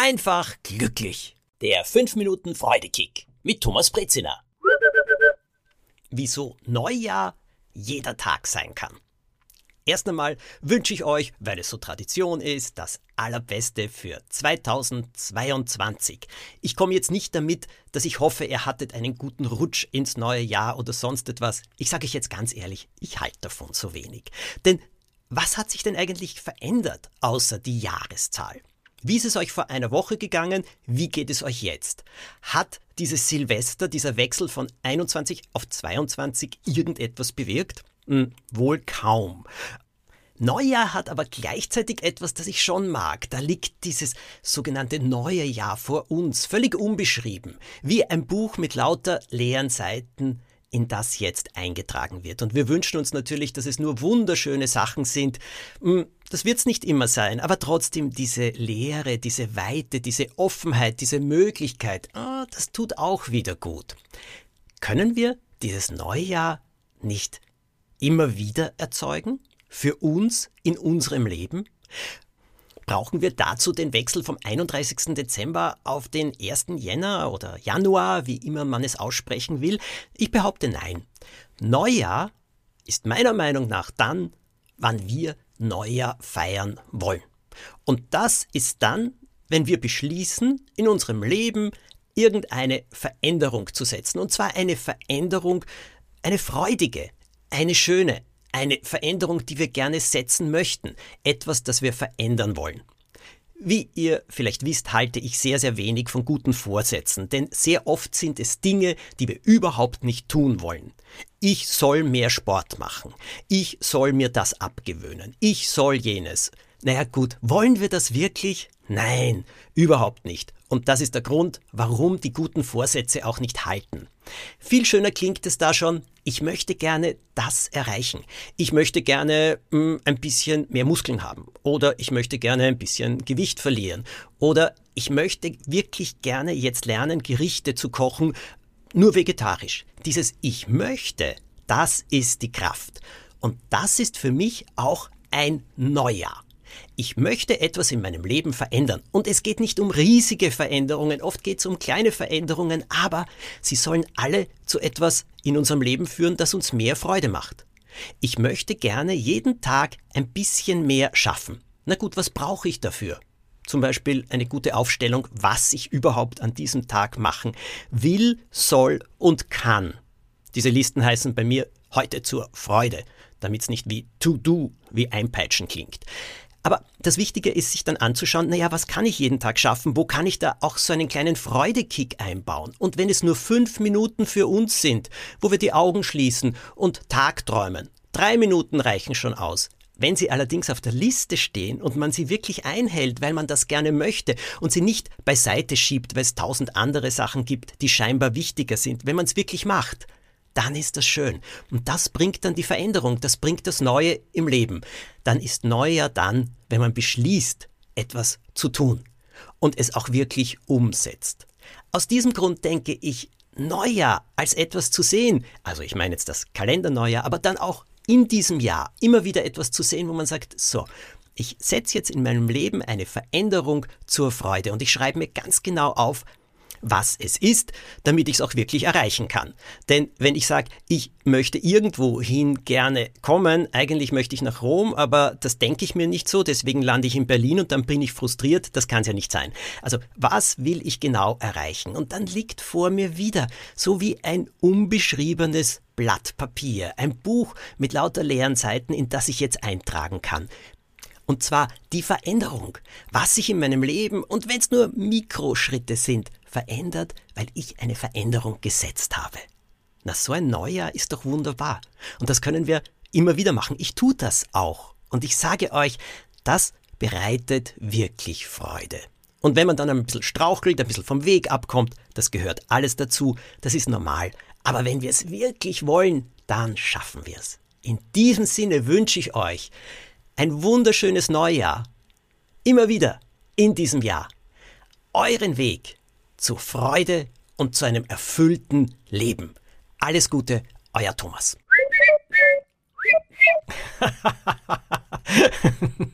einfach glücklich. Der 5 Minuten Freudekick mit Thomas Brezina. Wieso Neujahr jeder Tag sein kann. Erst einmal wünsche ich euch, weil es so Tradition ist, das Allerbeste für 2022. Ich komme jetzt nicht damit, dass ich hoffe, ihr hattet einen guten Rutsch ins neue Jahr oder sonst etwas. Ich sage euch jetzt ganz ehrlich, ich halte davon so wenig. Denn was hat sich denn eigentlich verändert, außer die Jahreszahl? Wie ist es euch vor einer Woche gegangen? Wie geht es euch jetzt? Hat dieses Silvester, dieser Wechsel von 21 auf 22 irgendetwas bewirkt? Hm, wohl kaum. Neujahr hat aber gleichzeitig etwas, das ich schon mag. Da liegt dieses sogenannte neue Jahr vor uns, völlig unbeschrieben, wie ein Buch mit lauter leeren Seiten, in das jetzt eingetragen wird. Und wir wünschen uns natürlich, dass es nur wunderschöne Sachen sind. Hm, das wird es nicht immer sein, aber trotzdem diese Leere, diese Weite, diese Offenheit, diese Möglichkeit, oh, das tut auch wieder gut. Können wir dieses Neujahr nicht immer wieder erzeugen? Für uns in unserem Leben? Brauchen wir dazu den Wechsel vom 31. Dezember auf den 1. Jänner oder Januar, wie immer man es aussprechen will? Ich behaupte nein. Neujahr ist meiner Meinung nach dann, wann wir Neujahr feiern wollen. Und das ist dann, wenn wir beschließen, in unserem Leben irgendeine Veränderung zu setzen. Und zwar eine Veränderung, eine freudige, eine schöne, eine Veränderung, die wir gerne setzen möchten, etwas, das wir verändern wollen. Wie ihr vielleicht wisst, halte ich sehr, sehr wenig von guten Vorsätzen, denn sehr oft sind es Dinge, die wir überhaupt nicht tun wollen. Ich soll mehr Sport machen. Ich soll mir das abgewöhnen. Ich soll jenes. Naja gut, wollen wir das wirklich? Nein, überhaupt nicht. Und das ist der Grund, warum die guten Vorsätze auch nicht halten. Viel schöner klingt es da schon, ich möchte gerne das erreichen. Ich möchte gerne mh, hm, ein bisschen mehr Muskeln haben. Oder ich möchte gerne ein bisschen Gewicht verlieren. Oder ich möchte wirklich gerne jetzt lernen, Gerichte zu kochen, nur vegetarisch. Dieses Ich möchte, das ist die Kraft. Und das ist für mich auch ein Neujahr. Ich möchte etwas in meinem Leben verändern. Und es geht nicht um riesige Veränderungen, oft geht es um kleine Veränderungen, aber sie sollen alle zu etwas in unserem Leben führen, das uns mehr Freude macht. Ich möchte gerne jeden Tag ein bisschen mehr schaffen. Na gut, was brauche ich dafür? Zum Beispiel eine gute Aufstellung, was ich überhaupt an diesem Tag machen will, soll und kann. Diese Listen heißen bei mir heute zur Freude, damit es nicht wie to do, wie einpeitschen klingt. Aber das Wichtige ist, sich dann anzuschauen, naja, was kann ich jeden Tag schaffen? Wo kann ich da auch so einen kleinen Freudekick einbauen? Und wenn es nur fünf Minuten für uns sind, wo wir die Augen schließen und tagträumen, drei Minuten reichen schon aus. Wenn sie allerdings auf der Liste stehen und man sie wirklich einhält, weil man das gerne möchte und sie nicht beiseite schiebt, weil es tausend andere Sachen gibt, die scheinbar wichtiger sind, wenn man es wirklich macht, dann ist das schön. Und das bringt dann die Veränderung, das bringt das Neue im Leben. Dann ist Neujahr dann, wenn man beschließt, etwas zu tun und es auch wirklich umsetzt. Aus diesem Grund denke ich, Neujahr als etwas zu sehen, also ich meine jetzt das Kalenderneujahr, aber dann auch in diesem Jahr immer wieder etwas zu sehen, wo man sagt, so, ich setze jetzt in meinem Leben eine Veränderung zur Freude und ich schreibe mir ganz genau auf, was es ist, damit ich es auch wirklich erreichen kann. Denn wenn ich sage, ich möchte irgendwohin gerne kommen, eigentlich möchte ich nach Rom, aber das denke ich mir nicht so, deswegen lande ich in Berlin und dann bin ich frustriert, das kann es ja nicht sein. Also was will ich genau erreichen? Und dann liegt vor mir wieder so wie ein unbeschriebenes Blatt Papier, ein Buch mit lauter leeren Seiten, in das ich jetzt eintragen kann. Und zwar die Veränderung, was ich in meinem Leben und wenn es nur Mikroschritte sind, verändert, weil ich eine Veränderung gesetzt habe. Na, so ein Neujahr ist doch wunderbar. Und das können wir immer wieder machen. Ich tue das auch. Und ich sage euch, das bereitet wirklich Freude. Und wenn man dann ein bisschen strauchelt, ein bisschen vom Weg abkommt, das gehört alles dazu, das ist normal. Aber wenn wir es wirklich wollen, dann schaffen wir es. In diesem Sinne wünsche ich euch ein wunderschönes Neujahr. Immer wieder in diesem Jahr. Euren Weg zu Freude und zu einem erfüllten Leben. Alles Gute, euer Thomas.